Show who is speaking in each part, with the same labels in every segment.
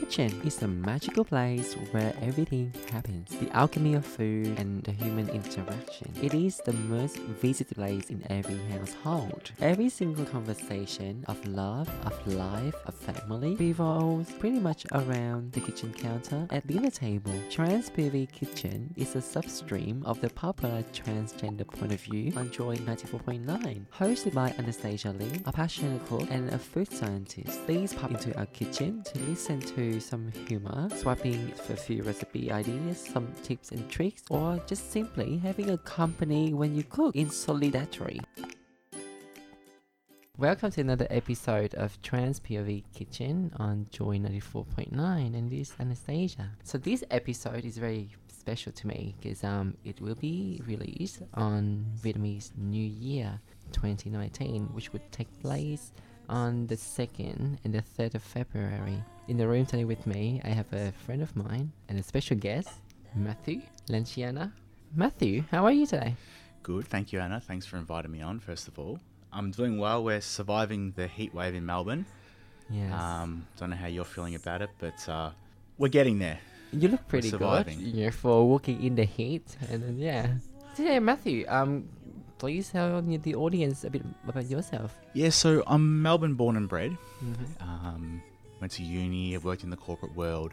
Speaker 1: Kitchen is a magical place where everything happens. The alchemy of food and the human interaction. It is the most visited place in every household. Every single conversation of love, of life, of family revolves pretty much around the kitchen counter at dinner table. Trans Kitchen is a substream of the popular transgender point of view on Joy 94.9. Hosted by Anastasia Lee, a passionate cook and a food scientist. Please pop into our kitchen to listen to some humor, swapping for a few recipe ideas, some tips and tricks, or just simply having a company when you cook in solidarity. Welcome to another episode of Trans POV Kitchen on Joy 94.9 and this is Anastasia. So this episode is very special to me because um, it will be released on Vietnamese New Year 2019 which would take place on the 2nd and the 3rd of February. In the room today with me, I have a friend of mine and a special guest, Matthew Lanciana. Matthew, how are you today?
Speaker 2: Good, thank you, Anna. Thanks for inviting me on, first of all. I'm doing well. We're surviving the heat wave in Melbourne.
Speaker 1: Yes.
Speaker 2: Um, don't know how you're feeling about it, but uh, we're getting there.
Speaker 1: you look pretty good.
Speaker 2: surviving.
Speaker 1: Yeah, for walking in the heat, and then yeah. Yeah, Matthew. Um, please tell the audience a bit about yourself.
Speaker 2: Yeah, so I'm Melbourne born and bred.
Speaker 1: Mm-hmm.
Speaker 2: Um, went to uni, I've worked in the corporate world,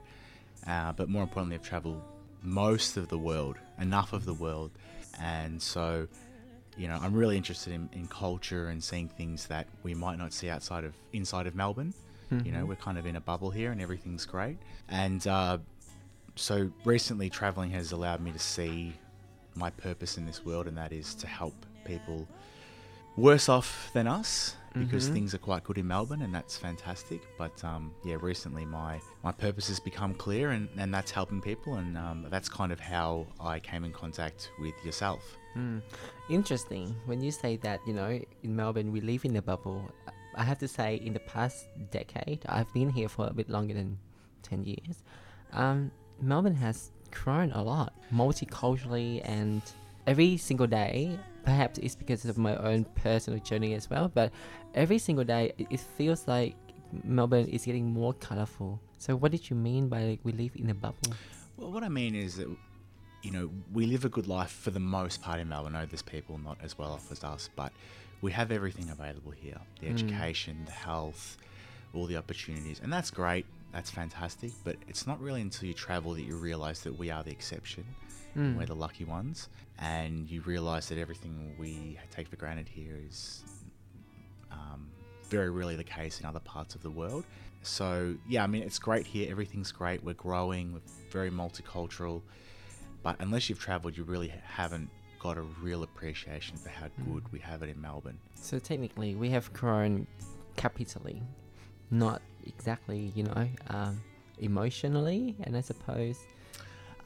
Speaker 2: uh, but more importantly, I've traveled most of the world, enough of the world. And so, you know, I'm really interested in, in culture and seeing things that we might not see outside of inside of Melbourne. You know,
Speaker 1: Mhm.
Speaker 2: we're kind of in a bubble here and everything's great. And uh, so recently, traveling has allowed me to see my purpose in this world, and that is to help people worse off than us because
Speaker 1: Mhm.
Speaker 2: things are quite good in Melbourne, and that's fantastic. But um, yeah, recently my, my purpose has become clear, and, and that's helping people, and um, that's kind of how I came in contact with yourself.
Speaker 1: Mm. Interesting. When you say that, you know, in Melbourne we live in a bubble. I have to say, in the past decade, I've been here for a bit longer than ten years. Um, Melbourne has grown a lot, multiculturally, and every single day. Perhaps it's because of my own personal journey as well, but every single day it, feels like Melbourne is getting more colorful. So, what did you mean by like, we live in a bubble?
Speaker 2: Well, what I mean is that, you know, we live a good life for the most part in Melbourne. I know there's people not as well off as us, but we have everything available here the
Speaker 1: Mm.
Speaker 2: education, the health, all the opportunities. And that's great. That's fantastic. But it's not really until you travel that you realize that we are the exception.
Speaker 1: Mm.
Speaker 2: We're the lucky ones. And you realize that everything we take for granted here is um, very rarely the case in other parts of the world. So, yeah, I mean, it's great here. Everything's great. We're growing. We're very multicultural. But unless you've traveled, you really haven't got a real appreciation for how good we have it in Melbourne.
Speaker 1: So technically, we have grown capitally, not exactly, you know, um, emotionally, and I suppose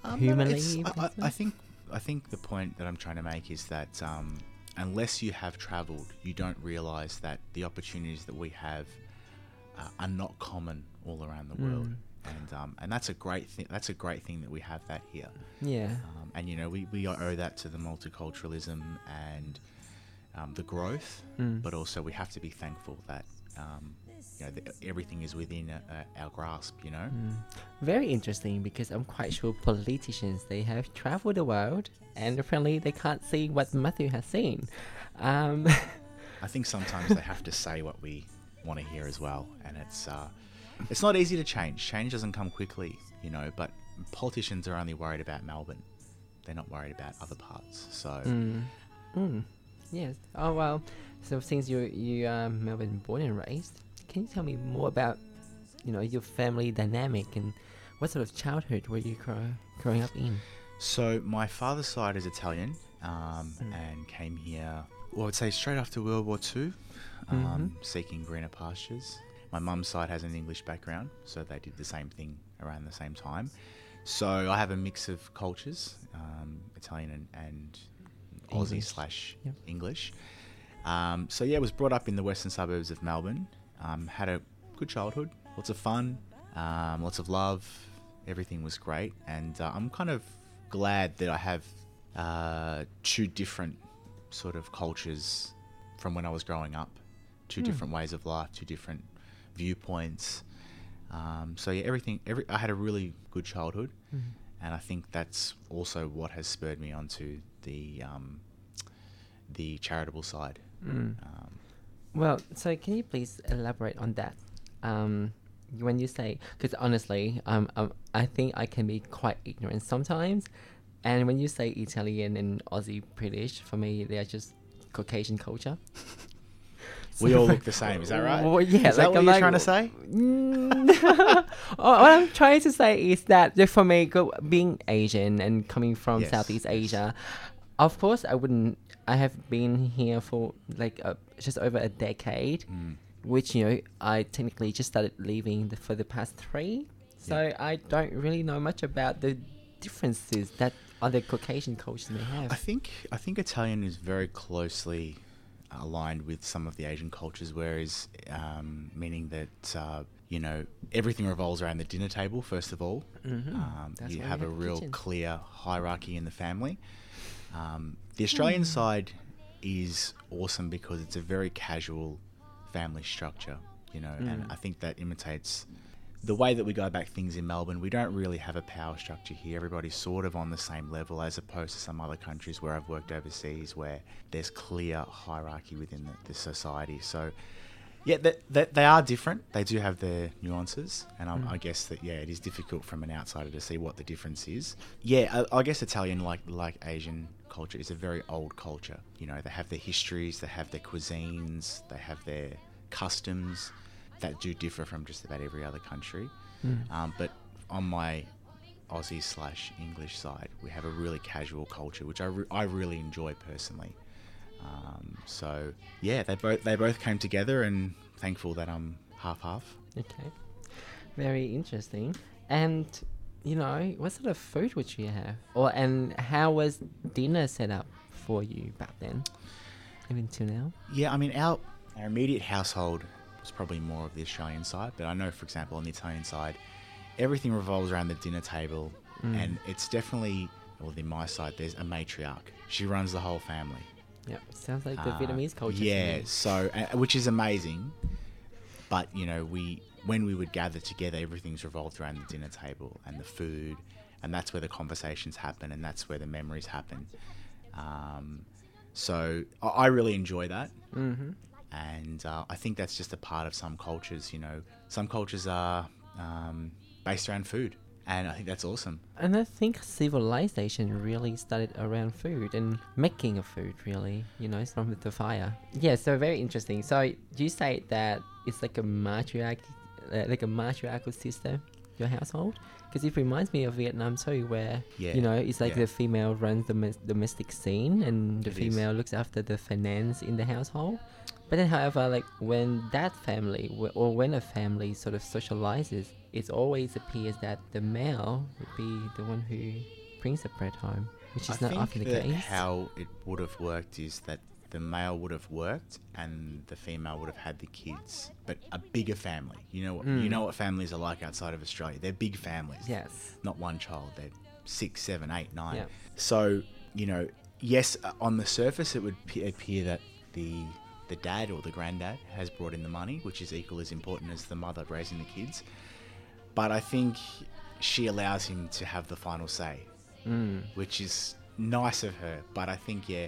Speaker 2: Um,
Speaker 1: Humanly,
Speaker 2: I, I,
Speaker 1: think
Speaker 2: I think I think the point that I'm trying to make is that um, unless you have travelled, you don't realise that the opportunities that we have uh, are not common all around the world,
Speaker 1: Mm.
Speaker 2: and um, and that's a great thing. That's a great thing that we have that here,
Speaker 1: yeah,
Speaker 2: um, and you know we, we owe that to the multiculturalism and um, the growth,
Speaker 1: Mm.
Speaker 2: but also we have to be thankful that. Um, you know, that everything is within uh, uh, our grasp. You know,
Speaker 1: Mm. very interesting because I'm quite sure politicians they have traveled the world and apparently they can't see what Matthew has seen. Um,
Speaker 2: I think sometimes they have to say what we want to hear as well, and it's uh, it's not easy to change. Change doesn't come quickly, you know. But politicians are only worried about Melbourne; they're not worried about other parts. So
Speaker 1: mm. Mm. Yes. Oh well. So since you you are Melbourne born and raised, can you tell me more about you know your family dynamic and what sort of childhood were you grow, growing up in?
Speaker 2: So my father's side is Italian, um,
Speaker 1: Mm.
Speaker 2: and came here. Well, I'd say straight after World War Two, um, seeking greener pastures. My mum's side has an English background, so they did the same thing around the same time. So I have a mix of cultures, um, Italian and, and Aussie
Speaker 1: English.
Speaker 2: slash
Speaker 1: Yep.
Speaker 2: English. Um, so yeah, I was brought up in the western suburbs of Melbourne. Um, had a good childhood, lots of fun, um, lots of love. Everything was great, and uh, I'm kind of glad that I have uh, two different sort of cultures from when I was growing up, two
Speaker 1: Hmm.
Speaker 2: different ways of life, two different viewpoints. Um, so yeah, everything. Every I had a really good childhood,
Speaker 1: Mhm.
Speaker 2: and I think that's also what has spurred me onto the um, the charitable side.
Speaker 1: Mm.
Speaker 2: Um,
Speaker 1: Well, so can you please elaborate on that? Um, when you say, because honestly, um, um, I think I can be quite ignorant sometimes. And when you say Italian and Aussie British, for me, they are just Caucasian culture.
Speaker 2: we all look the same. Is that right?
Speaker 1: Well, yeah,
Speaker 2: Is that
Speaker 1: like,
Speaker 2: what
Speaker 1: I'm
Speaker 2: you're
Speaker 1: like,
Speaker 2: trying to say?
Speaker 1: Mm. what I'm trying to say is that for me, being Asian and coming from
Speaker 2: Yes,
Speaker 1: Southeast. Asia, of course, I wouldn't. I have been here for like uh, just over a decade,
Speaker 2: Mm.
Speaker 1: which you know I technically just started leaving the, for the past three. So I don't really know much about the differences that other Caucasian cultures may have.
Speaker 2: I think I think Italian is very closely aligned with some of the Asian cultures, whereas um, meaning that uh, you know everything revolves around the dinner table first of all.
Speaker 1: Mhm.
Speaker 2: Um, you
Speaker 1: we
Speaker 2: have a real
Speaker 1: kitchen.
Speaker 2: clear hierarchy in the family. Um, the Australian side is awesome because it's a very casual family structure, you know, and
Speaker 1: Mm.
Speaker 2: I think that imitates the way that we go about things in Melbourne. We don't really have a power structure here. Everybody's sort of on the same level as opposed to some other countries where I've worked overseas where there's clear hierarchy within the, the society. So, yeah, that, that they are different. They do have their nuances, and I,
Speaker 1: Mm.
Speaker 2: I guess that yeah, it is difficult from an outsider to see what the difference is. Yeah, I, I guess Italian, like like Asian culture, is a very old culture. You know, they have their histories, they have their cuisines, they have their customs that do differ from just about every other country.
Speaker 1: Mm.
Speaker 2: Um, but on my Aussie slash English side, we have a really casual culture, which I, re- I really enjoy personally. Um, so yeah, they both they both came together, and thankful that I'm half half.
Speaker 1: Okay. Very interesting. And you know, what sort of food would you have? Or and how was dinner set up for you back then? Even till now?
Speaker 2: Yeah, I mean our our immediate household was probably more of the Australian side, but I know, for example, on the Italian side, everything revolves around the dinner table,
Speaker 1: Mm.
Speaker 2: and it's definitely well, in my side, there's a matriarch. She runs the whole family.
Speaker 1: Yeah. Sounds like the
Speaker 2: Uh,
Speaker 1: Vietnamese culture.
Speaker 2: Yeah, so uh, which is amazing, but you know we when we would gather together, everything's revolved around the dinner table and the food, and that's where the conversations happen, and that's where the memories happen. Um, so I, I really enjoy that,
Speaker 1: Mm-hmm.
Speaker 2: and uh, I think that's just a part of some cultures. You know, some cultures are um, based around food, and I think that's awesome.
Speaker 1: And I think civilization really started around food and making of food, really, you know, from the fire. Yeah, so very interesting. So you say that it's like a matriarch, uh, like a matriarchal system, your household? Because it reminds me of Vietnam too, where,
Speaker 2: Yeah,
Speaker 1: you know, it's like
Speaker 2: yeah.
Speaker 1: the female runs the mes- domestic scene and the
Speaker 2: It is.
Speaker 1: female looks after the finance in the household. But then, however, like when that family or when a family sort of socializes, it always appears that the male would be the one who brings the bread home, which is
Speaker 2: I
Speaker 1: not often the case.
Speaker 2: how it would have worked is that the male would have worked and the female would have had the kids, but a bigger family. You know what? You
Speaker 1: Mm.
Speaker 2: know what families are like outside of Australia. They're big families.
Speaker 1: yes.
Speaker 2: Not one child. They're six, seven, eight, nine.
Speaker 1: Yeah.
Speaker 2: So you know, yes, uh, on the surface it would pe- appear that the the dad or the granddad has brought in the money, which is equal as important as the mother raising the kids. But I think she allows him to have the final say
Speaker 1: Mm.
Speaker 2: which is nice of her. But I think yeah,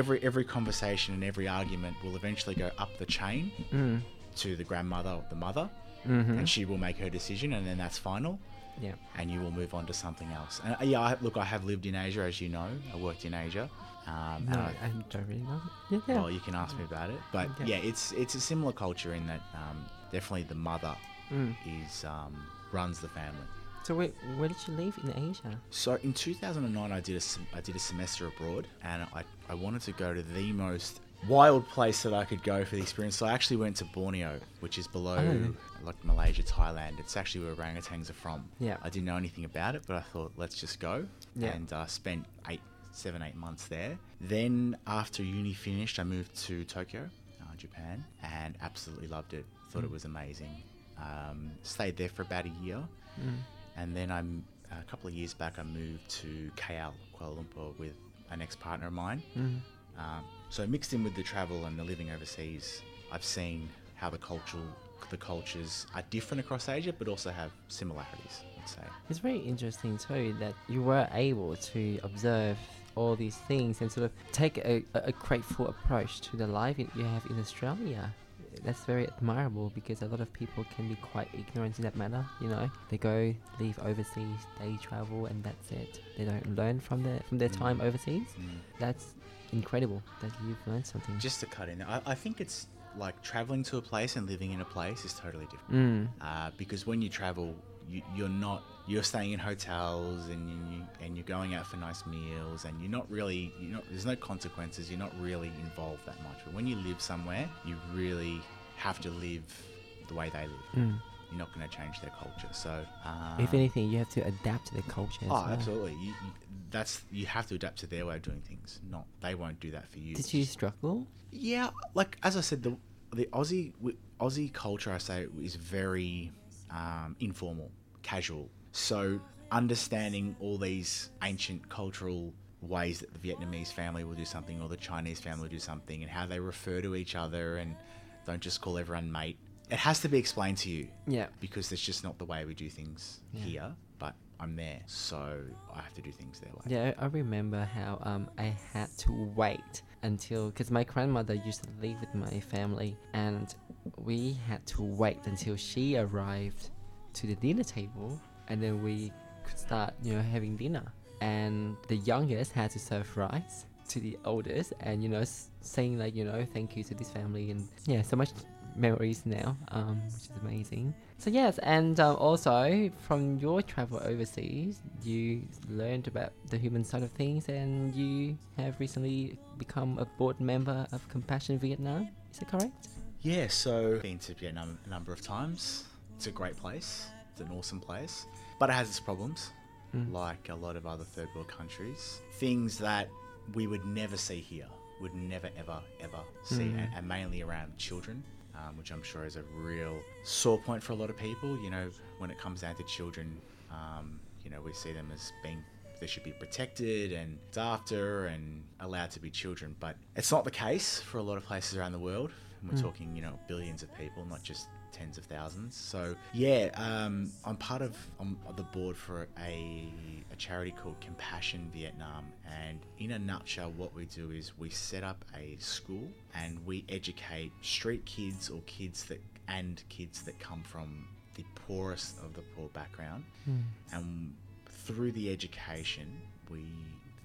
Speaker 2: every every conversation and every argument will eventually go up the chain
Speaker 1: Mm.
Speaker 2: to the grandmother or the mother,
Speaker 1: Mm-hmm.
Speaker 2: and she will make her decision, and then that's final,
Speaker 1: yeah.
Speaker 2: and you will move on to something else. And uh, yeah, I, look, I have lived in Asia, as you know. I worked in Asia. Um,
Speaker 1: No,
Speaker 2: and
Speaker 1: I,
Speaker 2: I,
Speaker 1: don't really know. Yeah. yeah.
Speaker 2: Well, you can ask me about it, but
Speaker 1: Okay.
Speaker 2: yeah, it's it's a similar culture in that um, definitely the mother
Speaker 1: Mm.
Speaker 2: is um, runs the family.
Speaker 1: So where, where did you live in Asia?
Speaker 2: So in 2009, I did a I did a semester abroad, and I, I wanted to go to the most wild place that I could go for the experience. So I actually went to Borneo, which is below
Speaker 1: Oh.
Speaker 2: like Malaysia, Thailand. It's actually where orangutans are from.
Speaker 1: Yeah.
Speaker 2: I didn't know anything about it, but I thought let's just go.
Speaker 1: Yeah.
Speaker 2: And uh, spent eight, seven, eight months there. Then after uni finished, I moved to Tokyo, uh, Japan, and absolutely loved it. Thought it was amazing. Um, stayed there for about a year.
Speaker 1: Mm.
Speaker 2: And then I'm a couple of years back. I moved to KL, Kuala Lumpur, with an ex-partner of mine.
Speaker 1: Mm.
Speaker 2: Um, so mixed in with the travel and the living overseas, I've seen how the cultural the cultures are different across Asia, but also have similarities. I'd say.
Speaker 1: It's very interesting too that you were able to observe all these things and sort of take a, a grateful approach to the life you have in Australia. That's very admirable because a lot of people can be quite ignorant in that matter. You know, they go leave overseas, they travel, and that's it. They don't learn from their from their time
Speaker 2: Mm.
Speaker 1: overseas. That's incredible that you've learned something.
Speaker 2: Just to cut in, I, I think it's like traveling to a place and living in a place is totally different.
Speaker 1: Mm.
Speaker 2: uh, because when you travel, you, you're not you're staying in hotels and you, and you're going out for nice meals and you're not really you know there's no consequences. You're not really involved that much. But when you live somewhere, you really have to live the way they live.
Speaker 1: Mm.
Speaker 2: You're not going to change their culture. So uh,
Speaker 1: if anything, you have to adapt to the culture. As
Speaker 2: oh,
Speaker 1: well.
Speaker 2: absolutely. You, you, that's you have to adapt to their way of doing things. Not they won't do that for you.
Speaker 1: Did you struggle?
Speaker 2: Yeah, like as I said, the the Aussie Aussie culture, I say, is very um, informal, casual. So understanding all these ancient cultural ways that the Vietnamese family will do something or the Chinese family will do something, and how they refer to each other, and don't just call everyone mate. It has to be explained to you
Speaker 1: Yeah.
Speaker 2: because it's just not the way we do things
Speaker 1: Yeah.
Speaker 2: here. But I'm there, so I have to do things their way.
Speaker 1: Yeah, I I remember how um, I had to wait until because my grandmother used to live with my family, and we had to wait until she arrived to the dinner table, and then we could start, you know, having dinner. And the youngest had to serve rice to the oldest, and you know, saying like, you know, thank you to this family, and yeah, so much memories now, um, which is amazing. So yes, and um, also from your travel overseas, you learned about the human side of things, and you have recently become a board member of Compassion Vietnam. Is that correct?
Speaker 2: Yeah, so been to Vietnam a number of times. It's a great place. It's an awesome place, but it has its problems,
Speaker 1: Mm.
Speaker 2: like a lot of other third world countries. Things that we would never see here, would never ever ever see,
Speaker 1: Mm.
Speaker 2: and, and mainly around children. Um, which I'm sure is a real sore point for a lot of people. You know, when it comes down to children, um, you know, we see them as being they should be protected and looked after and allowed to be children. But it's not the case for a lot of places around the world. We're
Speaker 1: Mm.
Speaker 2: talking, you know, billions of people, not just tens of thousands. So yeah, um, I'm part of I'm on the board for a, a charity called Compassion Vietnam, and in a nutshell, what we do is we set up a school and we educate street kids or kids that and kids that come from the poorest of the poor background
Speaker 1: Mm.
Speaker 2: and through the education we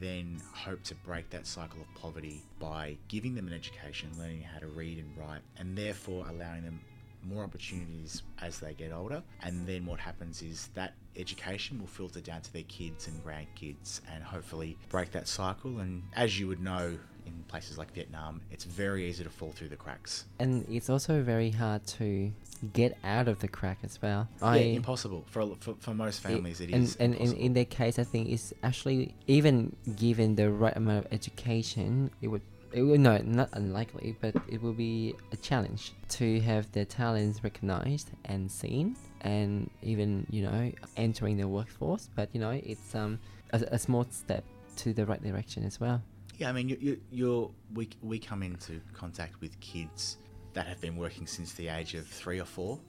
Speaker 2: then hope to break that cycle of poverty by giving them an education learning how to read and write and therefore allowing them more opportunities as they get older. And then what happens is that education will filter down to their kids and grandkids and hopefully break that cycle. And as you would know in places like Vietnam it's very easy to fall through the cracks
Speaker 1: And it's also very hard to get out of the crack as well.
Speaker 2: yeah, impossible for, for for most families it
Speaker 1: and, and, and
Speaker 2: impossible.
Speaker 1: in their case, I think it's actually even given the right amount of education, it would it will no not unlikely, but it will be a challenge to have their talents recognized and seen, and even you know entering the workforce. But you know, it's um a, a small step to the right direction as well.
Speaker 2: Yeah, I mean, you, you, you're we we come into contact with kids that have been working since the age of three or four,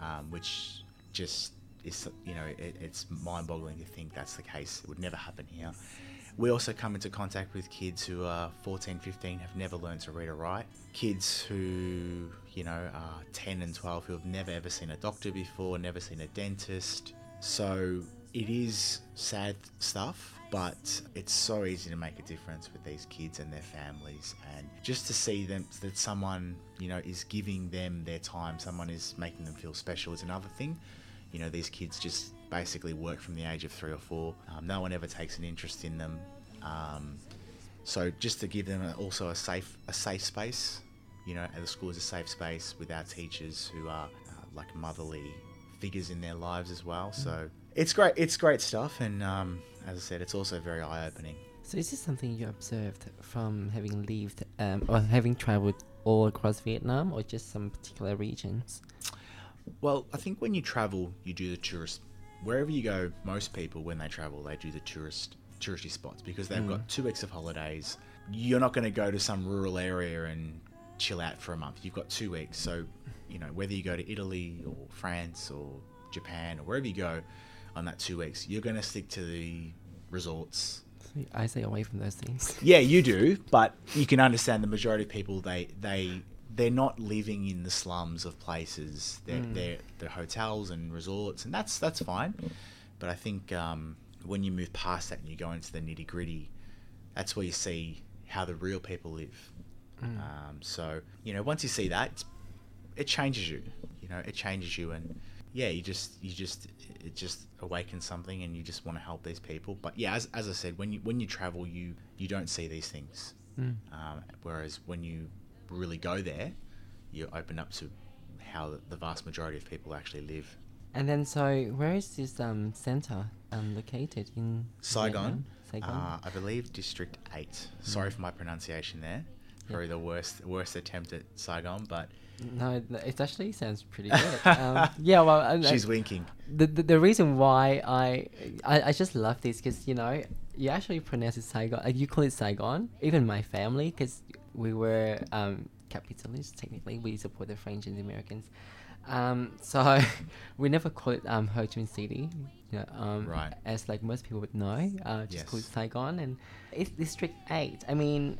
Speaker 2: um, which just is you know it, it's mind-boggling to think that's the case. It would never happen here. We also come into contact with kids who are 14, 15, have never learned to read or write. Kids who, you know, are 10 and 12 who have never ever seen a doctor before, never seen a dentist. So it is sad stuff, but it's so easy to make a difference with these kids and their families. And just to see them, that someone, you know, is giving them their time, someone is making them feel special is another thing. You know, these kids just basically work from the age of three or four. Um, no one ever takes an interest in them. Um, so just to give them also a safe a safe space, you know, the school is a safe space with our teachers who are uh, like motherly figures in their lives as well. So it's great. It's great stuff, and um, as I said, it's also very eye opening.
Speaker 1: So is this something you observed from having lived um, or having traveled all across Vietnam, or just some particular regions?
Speaker 2: Well, I think when you travel, you do the tourist. Wherever you go, most people when they travel, they do the tourist touristy spots because they've got two weeks of holidays. You're not going to go to some rural area and chill out for a month. You've got two weeks, so you know, whether you go to Italy or France or Japan or wherever you go on that two weeks, you're going to stick to the resorts.
Speaker 1: I stay away from those things.
Speaker 2: Yeah, you do, but you can understand the majority of people they they they're not living in the slums of places. They're
Speaker 1: Mm.
Speaker 2: they're, they're hotels and resorts, and that's that's fine. But I think um, when you move past that and you go into the nitty gritty, that's where you see how the real people live.
Speaker 1: Mm.
Speaker 2: Um, so you know, once you see that, it's, it changes you. You know, it changes you, and yeah, you just you just it just awakens something, and you just want to help these people. But yeah, as, as I said, when you when you travel, you you don't see these things.
Speaker 1: Mm.
Speaker 2: Um, whereas when you really go there, you open up to how the, the vast majority of people actually live.
Speaker 1: And then, so where is this um center um located in
Speaker 2: Saigon,
Speaker 1: Vietnam? Saigon.
Speaker 2: Uh, I believe District Eight. Sorry for my pronunciation there. Probably the worst worst attempt at Saigon, but
Speaker 1: no, it actually sounds pretty good. um, yeah, well, and,
Speaker 2: she's
Speaker 1: uh,
Speaker 2: winking.
Speaker 1: the, the the reason why I I, I just love this because you know you actually pronounce it Saigon. Like you call it Saigon. Even my family, because we were um, capitalists technically, we support the French and the Americans. Um, so we never call it um, Ho Chi Minh City. You know, um,
Speaker 2: Right.
Speaker 1: As like most people would know, uh, just call it Saigon, and it's District Eight. I mean,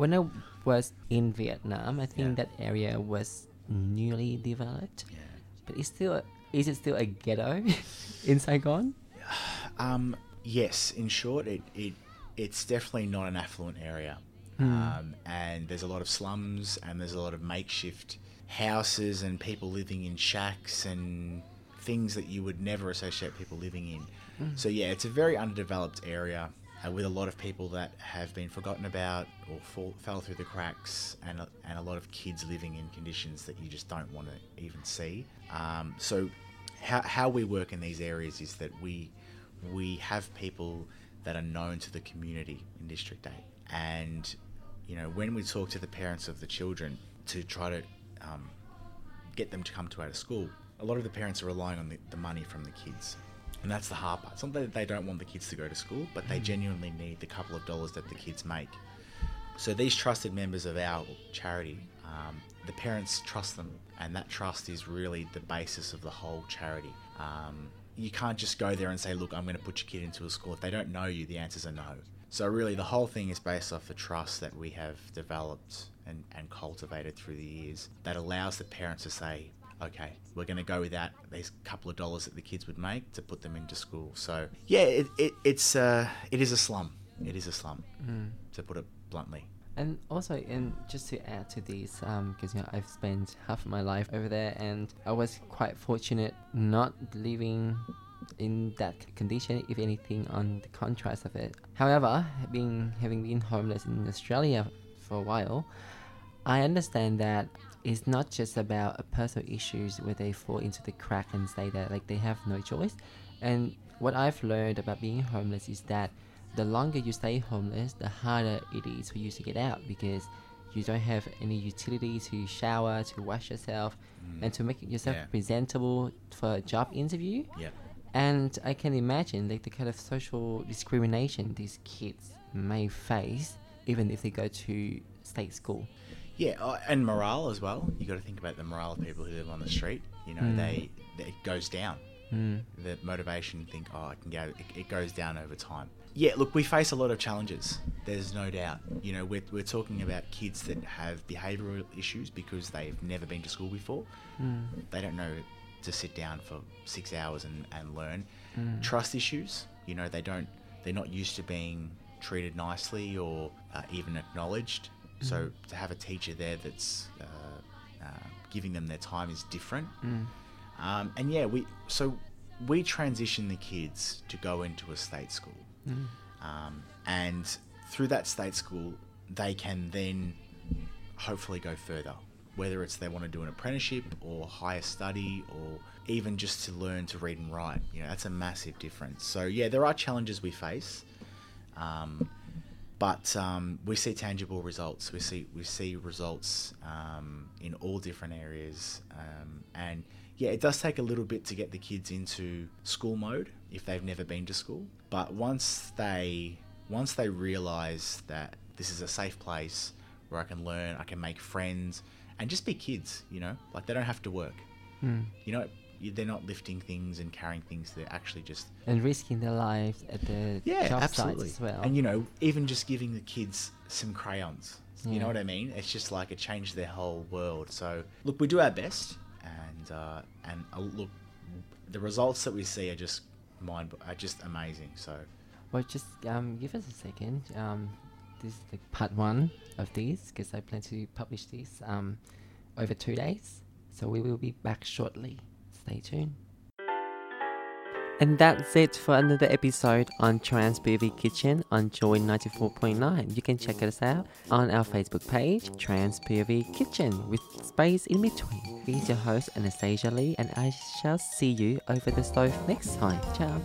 Speaker 1: when I was in Vietnam, I think
Speaker 2: Yeah.
Speaker 1: that area was newly developed.
Speaker 2: Yeah.
Speaker 1: But it's still is it still a ghetto in Saigon?
Speaker 2: Um, yes, in short, it, it it's definitely not an affluent area,
Speaker 1: Hmm.
Speaker 2: um, and there's a lot of slums and there's a lot of makeshift houses and people living in shacks and things that you would never associate people living in. So yeah, it's a very underdeveloped area uh, with a lot of people that have been forgotten about or fall, fell through the cracks, and and a lot of kids living in conditions that you just don't want to even see. Um, so how, how we work in these areas is that we we have people that are known to the community in District 8. And, you know, when we talk to the parents of the children to try to um, get them to come to our school, a lot of the parents are relying on the, the money from the kids. And that's the hard part. It's not that they don't want the kids to go to school, but they genuinely need the couple of dollars that the kids make. So these trusted members of our charity, um, the parents trust them, and that trust is really the basis of the whole charity. Um, you can't just go there and say, "Look, I'm going to put your kid into a school." If they don't know you, the answers are no. So really, the whole thing is based off the trust that we have developed and, and cultivated through the years that allows the parents to say, okay, we're going to go with that these couple of dollars that the kids would make to put them into school. So yeah, it, it, it's uh, it is a slum. It is a slum, to put it bluntly.
Speaker 1: And also, and just to add to this, because you know I've spent half of my life over there, and I was quite fortunate not living in that condition. If anything, on the contrast of it. However, being having been homeless in Australia for a while, I understand that it's not just about a personal issues where they fall into the crack and say that like they have no choice. And what I've learned about being homeless is that the longer you stay homeless, the harder it is for you to get out because you don't have any utility to shower, to wash yourself, mm. and to make yourself
Speaker 2: Yeah.
Speaker 1: presentable for a job interview.
Speaker 2: Yep.
Speaker 1: And I can imagine like the kind of social discrimination these kids may face even if they go to state school.
Speaker 2: Yeah, uh, and morale as well. You got to think about the morale of people who live on the street. You know,
Speaker 1: Mm.
Speaker 2: they, they it goes down.
Speaker 1: Mm.
Speaker 2: The motivation, think, oh, I can go. It, it goes down over time. Yeah, look, we face a lot of challenges. There's no doubt. You know, we're, we're talking about kids that have behavioural issues because they've never been to school before.
Speaker 1: Mm.
Speaker 2: They don't know to sit down for six hours and, and learn.
Speaker 1: Mm.
Speaker 2: Trust issues. You know, they don't. They're not used to being treated nicely or uh, even acknowledged. So to have a teacher there that's uh, uh, giving them their time is different.
Speaker 1: Mm.
Speaker 2: Um, and yeah, we so we transition the kids to go into a state school,
Speaker 1: Mm.
Speaker 2: um, and through that state school, they can then hopefully go further. Whether it's they want to do an apprenticeship or higher study or even just to learn to read and write, you know, that's a massive difference. So yeah, there are challenges we face, um, but um, we see tangible results. We see we see results um, in all different areas, um, and yeah, it does take a little bit to get the kids into school mode if they've never been to school. But once they once they realise that this is a safe place where I can learn, I can make friends, and just be kids. You know, like they don't have to work.
Speaker 1: Mm.
Speaker 2: You know, they're not lifting things and carrying things. They're actually just
Speaker 1: And risking their lives at the
Speaker 2: yeah,
Speaker 1: job
Speaker 2: absolutely.
Speaker 1: sites as well.
Speaker 2: And you know, even just giving the kids some crayons. You know what I mean? It's just like it changed their whole world. So look, we do our best, and uh, and uh, look, the results that we see are just mind are just amazing. So
Speaker 1: Well, just um, give us a second. Um, this is the part one of these because I plan to publish this um, over two days. So we will be back shortly. Stay tuned. And that's it for another episode on Trans POV Kitchen on Joy 94.9. You can check us out on our Facebook page, Trans POV Kitchen, with space in between. He's your host, Anastasia Lee, and I shall see you over the stove next time. Ciao.